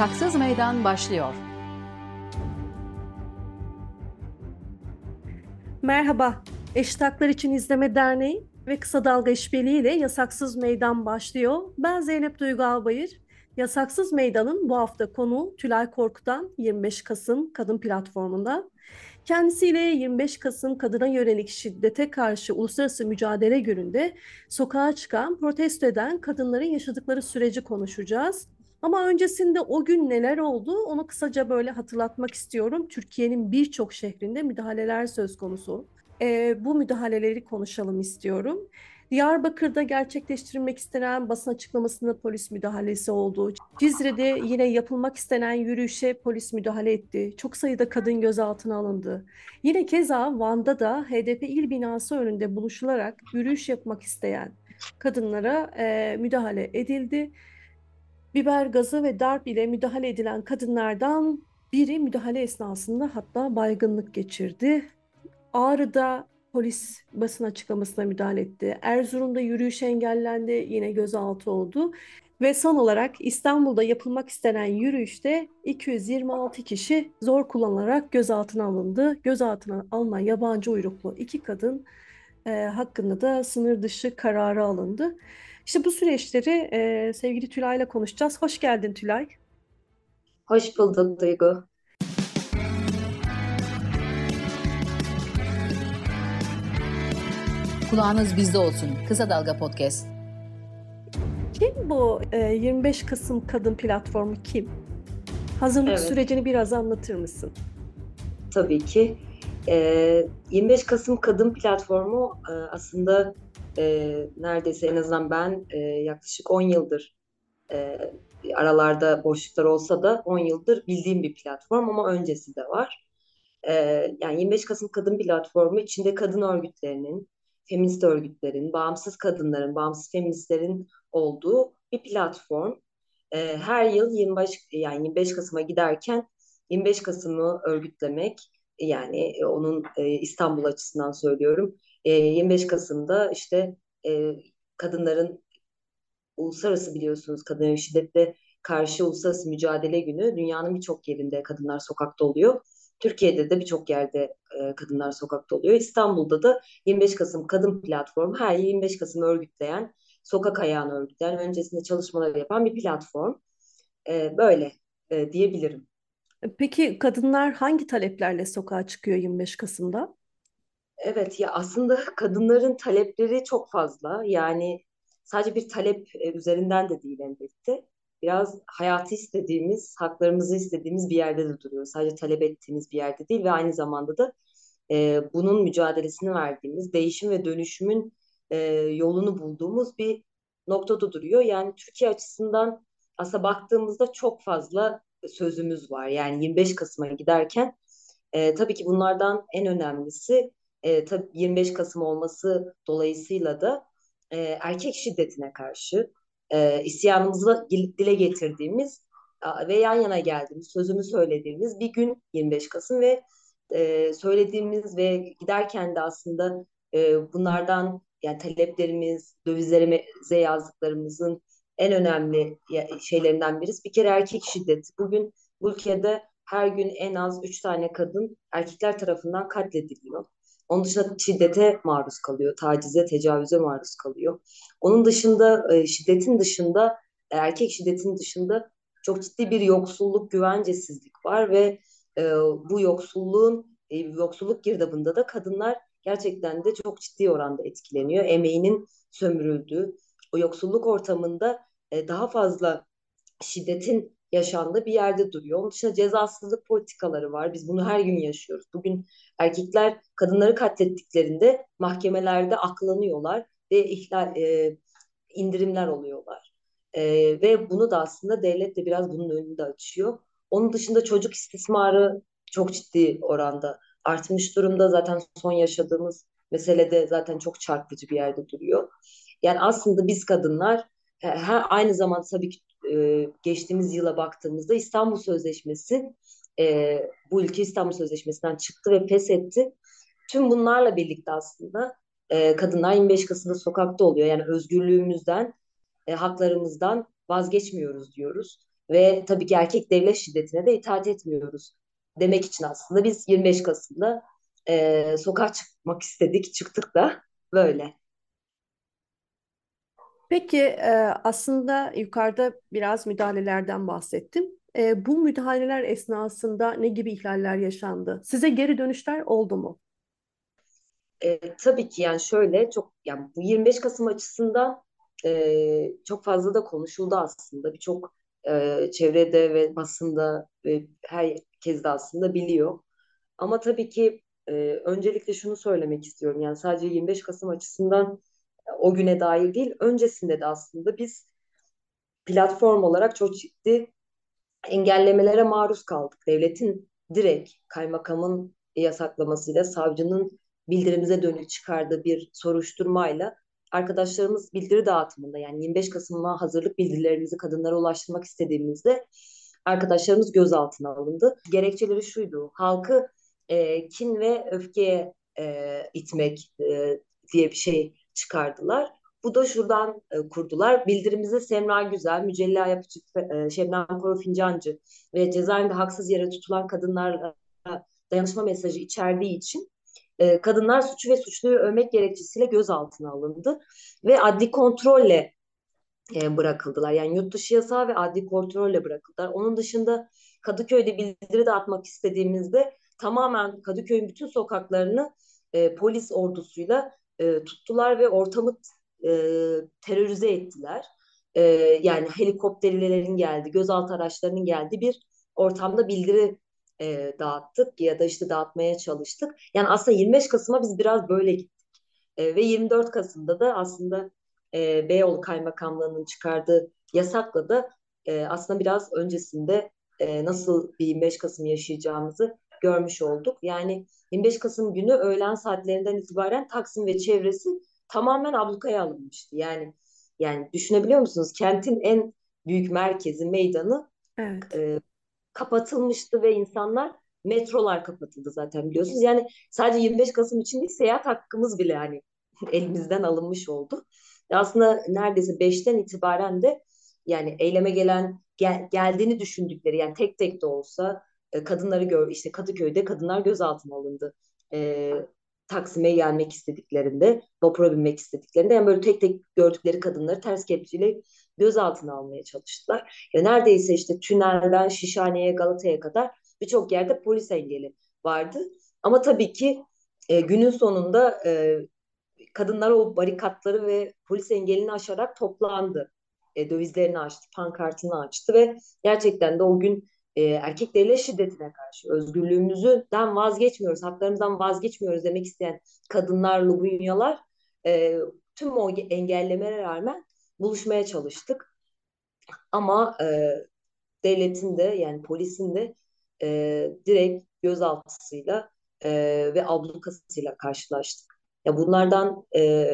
Yasaksız Meydan başlıyor. Merhaba, Eşit Haklar İçin İzleme Derneği ve Kısa Dalga İşbirliği ile Yasaksız Meydan başlıyor. Ben Zeynep Duygu Albayır. Yasaksız Meydan'ın bu hafta konu Tülay Korku'dan 25 Kasım Kadın Platformu'nda. Kendisiyle 25 Kasım kadına yönelik şiddete karşı uluslararası mücadele gününde sokağa çıkan, protesto eden kadınların yaşadıkları süreci konuşacağız. Ama öncesinde o gün neler oldu onu kısaca böyle hatırlatmak istiyorum. Türkiye'nin birçok şehrinde müdahaleler söz konusu. E, bu müdahaleleri konuşalım istiyorum. Diyarbakır'da gerçekleştirilmek istenen basın açıklamasında polis müdahalesi oldu. Cizre'de yine yapılmak istenen yürüyüşe polis müdahale etti. Çok sayıda kadın gözaltına alındı. Yine keza Van'da da HDP il binası önünde buluşularak yürüyüş yapmak isteyen kadınlara e, müdahale edildi. Biber gazı ve darp ile müdahale edilen kadınlardan biri müdahale esnasında hatta baygınlık geçirdi. Ağrı'da polis basın açıklamasına müdahale etti. Erzurum'da yürüyüş engellendi, yine gözaltı oldu. Ve son olarak İstanbul'da yapılmak istenen yürüyüşte 226 kişi zor kullanılarak gözaltına alındı. Gözaltına alınan yabancı uyruklu iki kadın e, hakkında da sınır dışı kararı alındı. İşte bu süreçleri e, sevgili Tülay'la konuşacağız. Hoş geldin Tülay. Hoş bulduk Duygu. Kulağınız bizde olsun. Kısa Dalga Podcast. Kim bu e, 25 Kasım Kadın Platformu kim? Hazırlık evet. sürecini biraz anlatır mısın? Tabii ki. E, 25 Kasım Kadın Platformu e, aslında e, neredeyse en azından ben e, yaklaşık 10 yıldır aralarda boşluklar olsa da 10 yıldır bildiğim bir platform ama öncesi de var. Yani 25 Kasım Kadın Platformu içinde kadın örgütlerinin, feminist örgütlerin, bağımsız kadınların, bağımsız feministlerin olduğu bir platform. Her yıl 25 yani 25 Kasım'a giderken 25 Kasım'ı örgütlemek yani onun e, İstanbul açısından söylüyorum. E, 25 Kasım'da işte e, kadınların uluslararası biliyorsunuz kadın şiddetle karşı uluslararası mücadele günü dünyanın birçok yerinde kadınlar sokakta oluyor. Türkiye'de de birçok yerde e, kadınlar sokakta oluyor. İstanbul'da da 25 Kasım Kadın Platformu her yıl 25 Kasım örgütleyen, sokak ayağını örgütleyen, öncesinde çalışmalar yapan bir platform. E, böyle e, diyebilirim. Peki kadınlar hangi taleplerle sokağa çıkıyor 25 Kasım'da? Evet ya aslında kadınların talepleri çok fazla. Yani sadece bir talep üzerinden de değil elbette biraz hayatı istediğimiz, haklarımızı istediğimiz bir yerde de duruyor. Sadece talep ettiğimiz bir yerde değil ve aynı zamanda da e, bunun mücadelesini verdiğimiz, değişim ve dönüşümün e, yolunu bulduğumuz bir noktada duruyor. Yani Türkiye açısından aslında baktığımızda çok fazla sözümüz var. Yani 25 Kasım'a giderken e, tabii ki bunlardan en önemlisi e, tabii 25 Kasım olması dolayısıyla da e, erkek şiddetine karşı e, isyanımızı dile getirdiğimiz ve yan yana geldiğimiz, sözümü söylediğimiz bir gün 25 Kasım ve e, söylediğimiz ve giderken de aslında e, bunlardan yani taleplerimiz, dövizlerimize yazdıklarımızın en önemli şeylerinden birisi bir kere erkek şiddeti. Bugün bu ülkede her gün en az üç tane kadın erkekler tarafından katlediliyor. Onun dışında şiddete maruz kalıyor, tacize, tecavüze maruz kalıyor. Onun dışında e, şiddetin dışında, erkek şiddetin dışında çok ciddi bir yoksulluk, güvencesizlik var ve e, bu yoksulluğun, e, yoksulluk girdabında da kadınlar gerçekten de çok ciddi oranda etkileniyor. Emeğinin sömürüldüğü, o yoksulluk ortamında e, daha fazla şiddetin yaşandığı bir yerde duruyor. Onun dışında cezasızlık politikaları var. Biz bunu her gün yaşıyoruz. Bugün erkekler kadınları katlettiklerinde mahkemelerde aklanıyorlar ve ihlal, e, indirimler oluyorlar. E, ve bunu da aslında devlet de biraz bunun önünde açıyor. Onun dışında çocuk istismarı çok ciddi oranda artmış durumda. Zaten son yaşadığımız meselede zaten çok çarpıcı bir yerde duruyor. Yani aslında biz kadınlar her aynı zamanda tabii ki e, geçtiğimiz yıla baktığımızda İstanbul Sözleşmesi e, bu ülke İstanbul Sözleşmesi'nden çıktı ve pes etti. Tüm bunlarla birlikte aslında e, kadınlar 25 Kasım'da sokakta oluyor. Yani özgürlüğümüzden, e, haklarımızdan vazgeçmiyoruz diyoruz. ve tabii ki erkek devlet şiddetine de itaat etmiyoruz demek için aslında biz 25 Kasım'da e, sokağa çıkmak istedik, çıktık da böyle. Peki e, aslında yukarıda biraz müdahalelerden bahsettim. E, bu müdahaleler esnasında ne gibi ihlaller yaşandı? Size geri dönüşler oldu mu? E, tabii ki yani şöyle çok yani bu 25 Kasım açısından e, çok fazla da konuşuldu aslında. Birçok e, çevrede ve basında ve herkes de aslında biliyor. Ama tabii ki e, öncelikle şunu söylemek istiyorum. Yani sadece 25 Kasım açısından o güne dair değil, öncesinde de aslında biz platform olarak çok ciddi engellemelere maruz kaldık. Devletin direkt kaymakamın yasaklamasıyla, savcının bildirimize dönük çıkardığı bir soruşturmayla arkadaşlarımız bildiri dağıtımında yani 25 Kasım'a hazırlık bildirilerimizi kadınlara ulaştırmak istediğimizde arkadaşlarımız gözaltına alındı. Gerekçeleri şuydu. Halkı e, kin ve öfkeye e, itmek e, diye bir şey çıkardılar. Bu da şuradan e, kurdular. Bildirimizde Semra Güzel, Mücella Yapıcı, e, Şebnem Koro Fincancı ve cezaevinde haksız yere tutulan kadınlarla dayanışma mesajı içerdiği için e, kadınlar suçu ve suçluyu övmek gerekçesiyle gözaltına alındı ve adli kontrolle e, bırakıldılar. Yani yurt dışı yasağı ve adli kontrolle bırakıldılar. Onun dışında Kadıköy'de bildiri dağıtmak istediğimizde tamamen Kadıköy'ün bütün sokaklarını e, polis ordusuyla e, tuttular ve ortamı e, terörize ettiler. E, yani helikopterlerin geldi, gözaltı araçlarının geldi bir ortamda bildiri e, dağıttık ya da işte dağıtmaya çalıştık. Yani aslında 25 Kasım'a biz biraz böyle gittik. E, ve 24 Kasım'da da aslında e, Beyoğlu Kaymakamlığı'nın çıkardığı yasakla da e, aslında biraz öncesinde e, nasıl bir 25 Kasım yaşayacağımızı görmüş olduk. Yani 25 Kasım günü öğlen saatlerinden itibaren Taksim ve çevresi tamamen ablukaya alınmıştı. Yani yani düşünebiliyor musunuz? Kentin en büyük merkezi, meydanı evet. e, kapatılmıştı ve insanlar metrolar kapatıldı zaten biliyorsunuz. Yani sadece 25 Kasım için değil seyahat hakkımız bile yani elimizden alınmış oldu. Aslında neredeyse 5'ten itibaren de yani eyleme gelen gel, geldiğini düşündükleri yani tek tek de olsa e, kadınları gör işte Kadıköy'de kadınlar gözaltına alındı. E, Taksim'e gelmek istediklerinde, vapura binmek istediklerinde yani böyle tek tek gördükleri kadınları ters kepçeyle gözaltına almaya çalıştılar. Ya neredeyse işte tünelden Şişhane'ye, Galata'ya kadar birçok yerde polis engeli vardı. Ama tabii ki e, günün sonunda e, kadınlar o barikatları ve polis engelini aşarak toplandı. E, dövizlerini açtı, pankartını açtı ve gerçekten de o gün e, erkek şiddetine karşı özgürlüğümüzden vazgeçmiyoruz, haklarımızdan vazgeçmiyoruz demek isteyen kadınlar, lubunyalar e, tüm o engellemelere rağmen buluşmaya çalıştık. Ama e, devletin de yani polisin de e, direkt gözaltısıyla e, ve ablukasıyla karşılaştık. Ya bunlardan e,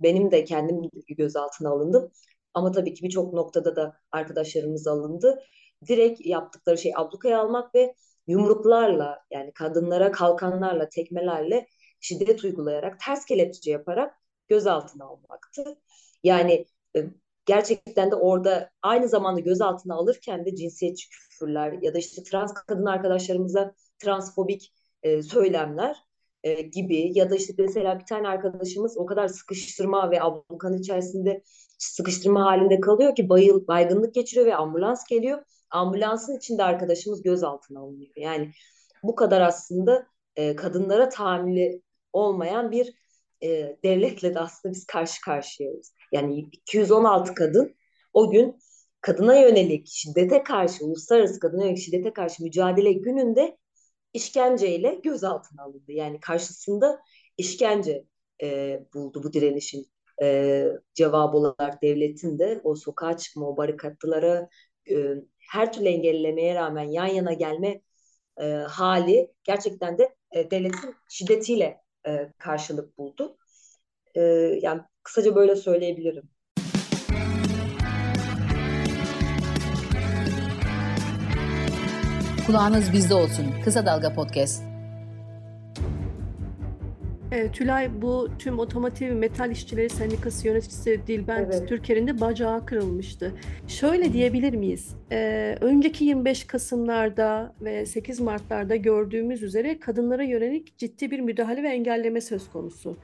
benim de kendim gözaltına alındım. Ama tabii ki birçok noktada da arkadaşlarımız alındı direkt yaptıkları şey ablukaya almak ve yumruklarla yani kadınlara kalkanlarla, tekmelerle şiddet uygulayarak, ters kelepçe yaparak gözaltına almaktı. Yani e, gerçekten de orada aynı zamanda gözaltına alırken de cinsiyetçi küfürler ya da işte trans kadın arkadaşlarımıza transfobik e, söylemler e, gibi ya da işte mesela bir tane arkadaşımız o kadar sıkıştırma ve ablukanın içerisinde sıkıştırma halinde kalıyor ki bayıl, baygınlık geçiriyor ve ambulans geliyor ambulansın içinde arkadaşımız gözaltına alınıyor. Yani bu kadar aslında e, kadınlara tahammülü olmayan bir e, devletle de aslında biz karşı karşıyayız. Yani 216 kadın o gün kadına yönelik şiddete karşı, uluslararası kadına yönelik şiddete karşı mücadele gününde işkenceyle gözaltına alındı. Yani karşısında işkence e, buldu bu direnişin e, cevabı olarak devletin de o sokağa çıkma, o barikatlara e, her türlü engellemeye rağmen yan yana gelme e, hali gerçekten de e, devletin şiddetiyle e, karşılık buldu. E, yani kısaca böyle söyleyebilirim. Kulağınız bizde olsun. Kısa Dalga Podcast. E, Tülay bu tüm otomotiv metal işçileri sendikası yöneticisi Dilbent evet. Türker'in de bacağı kırılmıştı. Şöyle diyebilir miyiz? E, önceki 25 Kasımlarda ve 8 Mart'larda gördüğümüz üzere kadınlara yönelik ciddi bir müdahale ve engelleme söz konusu.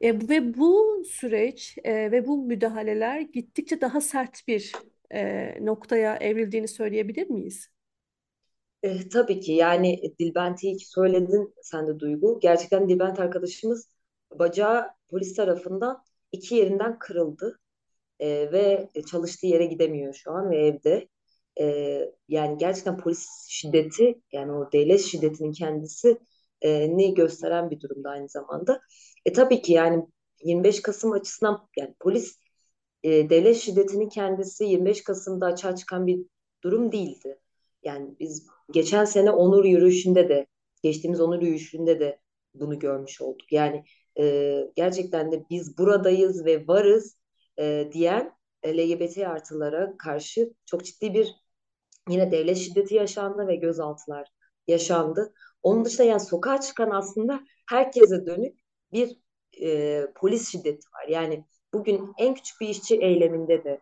E, ve bu süreç e, ve bu müdahaleler gittikçe daha sert bir e, noktaya evrildiğini söyleyebilir miyiz? E, tabii ki yani Dilbent'i ilk söyledin sen de Duygu. Gerçekten Dilbent arkadaşımız bacağı polis tarafından iki yerinden kırıldı. E, ve çalıştığı yere gidemiyor şu an ve evde. E, yani gerçekten polis şiddeti yani o devlet şiddetinin kendisi e, ne gösteren bir durumda aynı zamanda. E tabii ki yani 25 Kasım açısından yani polis e, devlet şiddetinin kendisi 25 Kasım'da açığa çıkan bir durum değildi. Yani biz geçen sene onur yürüyüşünde de geçtiğimiz onur yürüyüşünde de bunu görmüş olduk. Yani e, gerçekten de biz buradayız ve varız e, diyen LGBT artılara karşı çok ciddi bir yine devlet şiddeti yaşandı ve gözaltılar yaşandı. Onun dışında yani sokağa çıkan aslında herkese dönük bir e, polis şiddeti var. Yani bugün en küçük bir işçi eyleminde de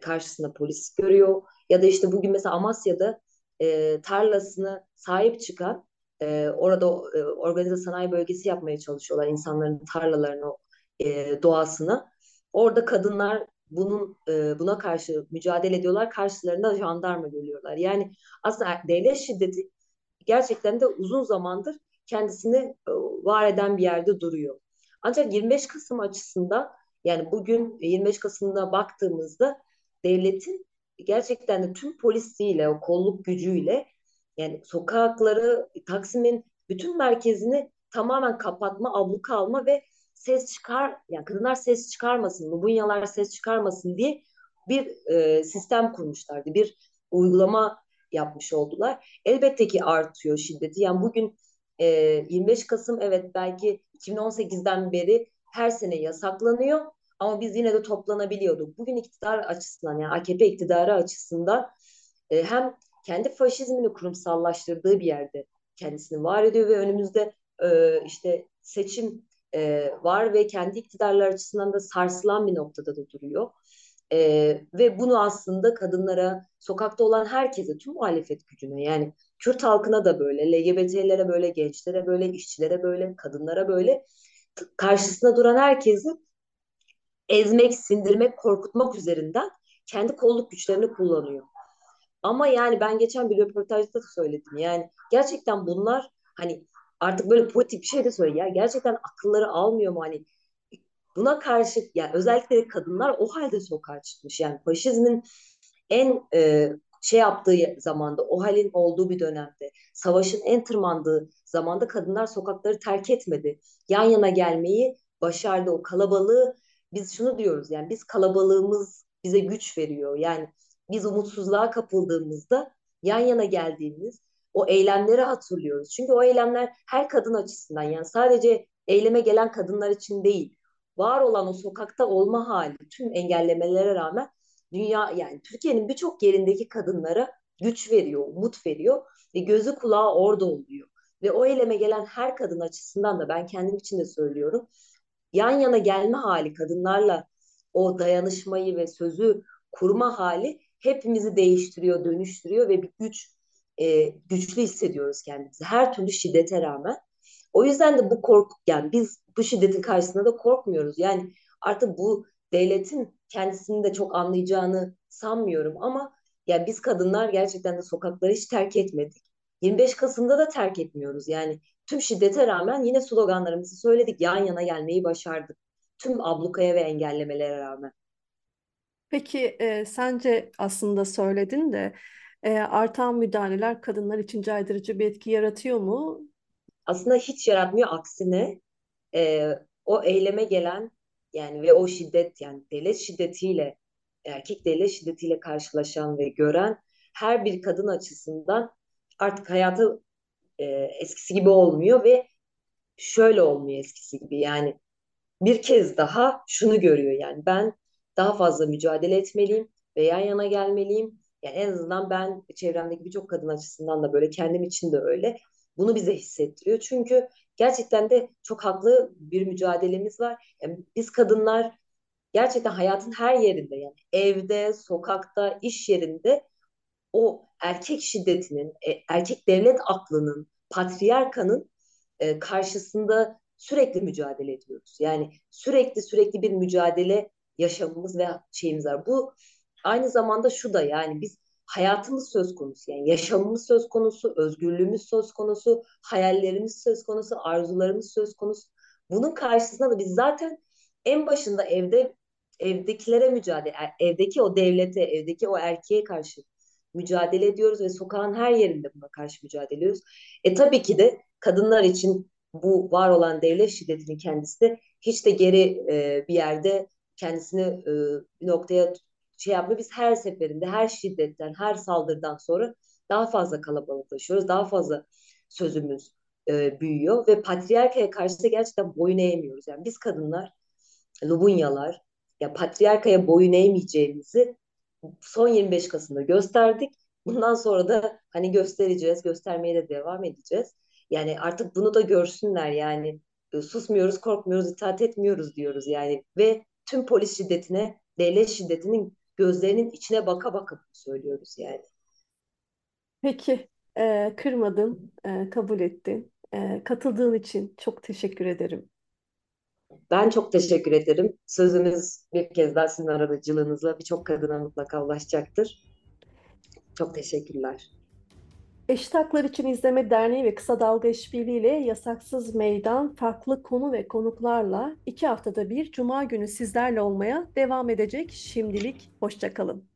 karşısında polis görüyor. Ya da işte bugün mesela Amasya'da e, tarlasını sahip çıkan e, orada e, organize sanayi bölgesi yapmaya çalışıyorlar insanların tarlalarını e, doğasını. Orada kadınlar bunun e, buna karşı mücadele ediyorlar. Karşılarında jandarma görüyorlar. Yani aslında devlet şiddeti gerçekten de uzun zamandır kendisini e, var eden bir yerde duruyor. Ancak 25 Kasım açısından yani bugün 25 Kasım'da baktığımızda devletin gerçekten de tüm polisiyle, o kolluk gücüyle yani sokakları, Taksim'in bütün merkezini tamamen kapatma, abluka alma ve ses çıkar, yani kadınlar ses çıkarmasın, Lubunyalar ses çıkarmasın diye bir e, sistem kurmuşlardı. Bir uygulama yapmış oldular. Elbette ki artıyor şiddeti. Yani bugün e, 25 Kasım evet belki 2018'den beri her sene yasaklanıyor ama biz yine de toplanabiliyorduk. Bugün iktidar açısından yani AKP iktidarı açısından e, hem kendi faşizmini kurumsallaştırdığı bir yerde kendisini var ediyor ve önümüzde e, işte seçim e, var ve kendi iktidarlar açısından da sarsılan bir noktada da duruyor. E, ve bunu aslında kadınlara, sokakta olan herkese, tüm muhalefet gücüne yani Kürt halkına da böyle, LGBT'lere böyle, gençlere böyle, işçilere böyle, kadınlara böyle karşısında duran herkesi ezmek, sindirmek, korkutmak üzerinden kendi kolluk güçlerini kullanıyor. Ama yani ben geçen bir röportajda söyledim. Yani gerçekten bunlar hani artık böyle politik bir şey de söyle ya gerçekten akılları almıyor mu hani buna karşı yani özellikle kadınlar o halde sokağa çıkmış. Yani faşizmin en e, şey yaptığı zamanda, o halin olduğu bir dönemde, savaşın en tırmandığı zamanda kadınlar sokakları terk etmedi. Yan yana gelmeyi başardı. O kalabalığı biz şunu diyoruz yani biz kalabalığımız bize güç veriyor. Yani biz umutsuzluğa kapıldığımızda yan yana geldiğimiz o eylemleri hatırlıyoruz. Çünkü o eylemler her kadın açısından yani sadece eyleme gelen kadınlar için değil, var olan o sokakta olma hali tüm engellemelere rağmen dünya yani Türkiye'nin birçok yerindeki kadınlara güç veriyor, umut veriyor ve gözü kulağı orada oluyor. Ve o eyleme gelen her kadın açısından da ben kendim için de söylüyorum. Yan yana gelme hali kadınlarla o dayanışmayı ve sözü kurma hali hepimizi değiştiriyor, dönüştürüyor ve bir güç e, güçlü hissediyoruz kendimizi. Her türlü şiddete rağmen. O yüzden de bu korku yani biz bu şiddetin karşısında da korkmuyoruz. Yani artık bu devletin kendisini de çok anlayacağını sanmıyorum ama yani biz kadınlar gerçekten de sokakları hiç terk etmedik. 25 Kasım'da da terk etmiyoruz. Yani tüm şiddete rağmen yine sloganlarımızı söyledik. Yan yana gelmeyi başardık. Tüm ablukaya ve engellemelere rağmen. Peki e, sence aslında söyledin de e, artan müdahaleler kadınlar için caydırıcı bir etki yaratıyor mu? Aslında hiç yaratmıyor. Aksine e, o eyleme gelen yani ve o şiddet yani devlet şiddetiyle erkek devlet şiddetiyle karşılaşan ve gören her bir kadın açısından artık hayatı e, eskisi gibi olmuyor ve şöyle olmuyor eskisi gibi yani bir kez daha şunu görüyor yani ben daha fazla mücadele etmeliyim ve yan yana gelmeliyim. Yani en azından ben çevremdeki birçok kadın açısından da böyle kendim için de öyle. bunu bize hissettiriyor. Çünkü gerçekten de çok haklı bir mücadelemiz var. Yani biz kadınlar gerçekten hayatın her yerinde yani evde, sokakta, iş yerinde o erkek şiddetinin, e, erkek devlet aklının, patriarkanın e, karşısında sürekli mücadele ediyoruz. Yani sürekli sürekli bir mücadele yaşamımız ve şeyimiz var. Bu aynı zamanda şu da yani biz hayatımız söz konusu yani yaşamımız söz konusu, özgürlüğümüz söz konusu, hayallerimiz söz konusu, arzularımız söz konusu. Bunun karşısında da biz zaten en başında evde evdekilere mücadele, evdeki o devlete, evdeki o erkeğe karşı mücadele ediyoruz ve sokağın her yerinde buna karşı mücadele ediyoruz. E tabii ki de kadınlar için bu var olan devlet şiddetinin kendisi de hiç de geri e, bir yerde kendisini e, bir noktaya şey yapmıyor. Biz her seferinde, her şiddetten, her saldırıdan sonra daha fazla kalabalıklaşıyoruz. Daha fazla sözümüz e, büyüyor ve patriarkaya karşı da gerçekten boyun eğmiyoruz. Yani biz kadınlar, Lubunyalar, ya patriarkaya boyun eğmeyeceğimizi son 25 Kasım'da gösterdik. Bundan sonra da hani göstereceğiz, göstermeye de devam edeceğiz. Yani artık bunu da görsünler yani e, susmuyoruz, korkmuyoruz, itaat etmiyoruz diyoruz yani ve tüm polis şiddetine, devlet şiddetinin gözlerinin içine baka baka söylüyoruz yani. Peki, e, kırmadın, e, kabul ettin. E, katıldığın için çok teşekkür ederim. Ben çok teşekkür ederim. Sözümüz bir kez daha sizin aracılığınızla birçok kadına mutlaka ulaşacaktır. Çok teşekkürler. Eşit Haklar İçin İzleme Derneği ve Kısa Dalga İşbirliği ile Yasaksız Meydan farklı konu ve konuklarla iki haftada bir Cuma günü sizlerle olmaya devam edecek. Şimdilik hoşçakalın.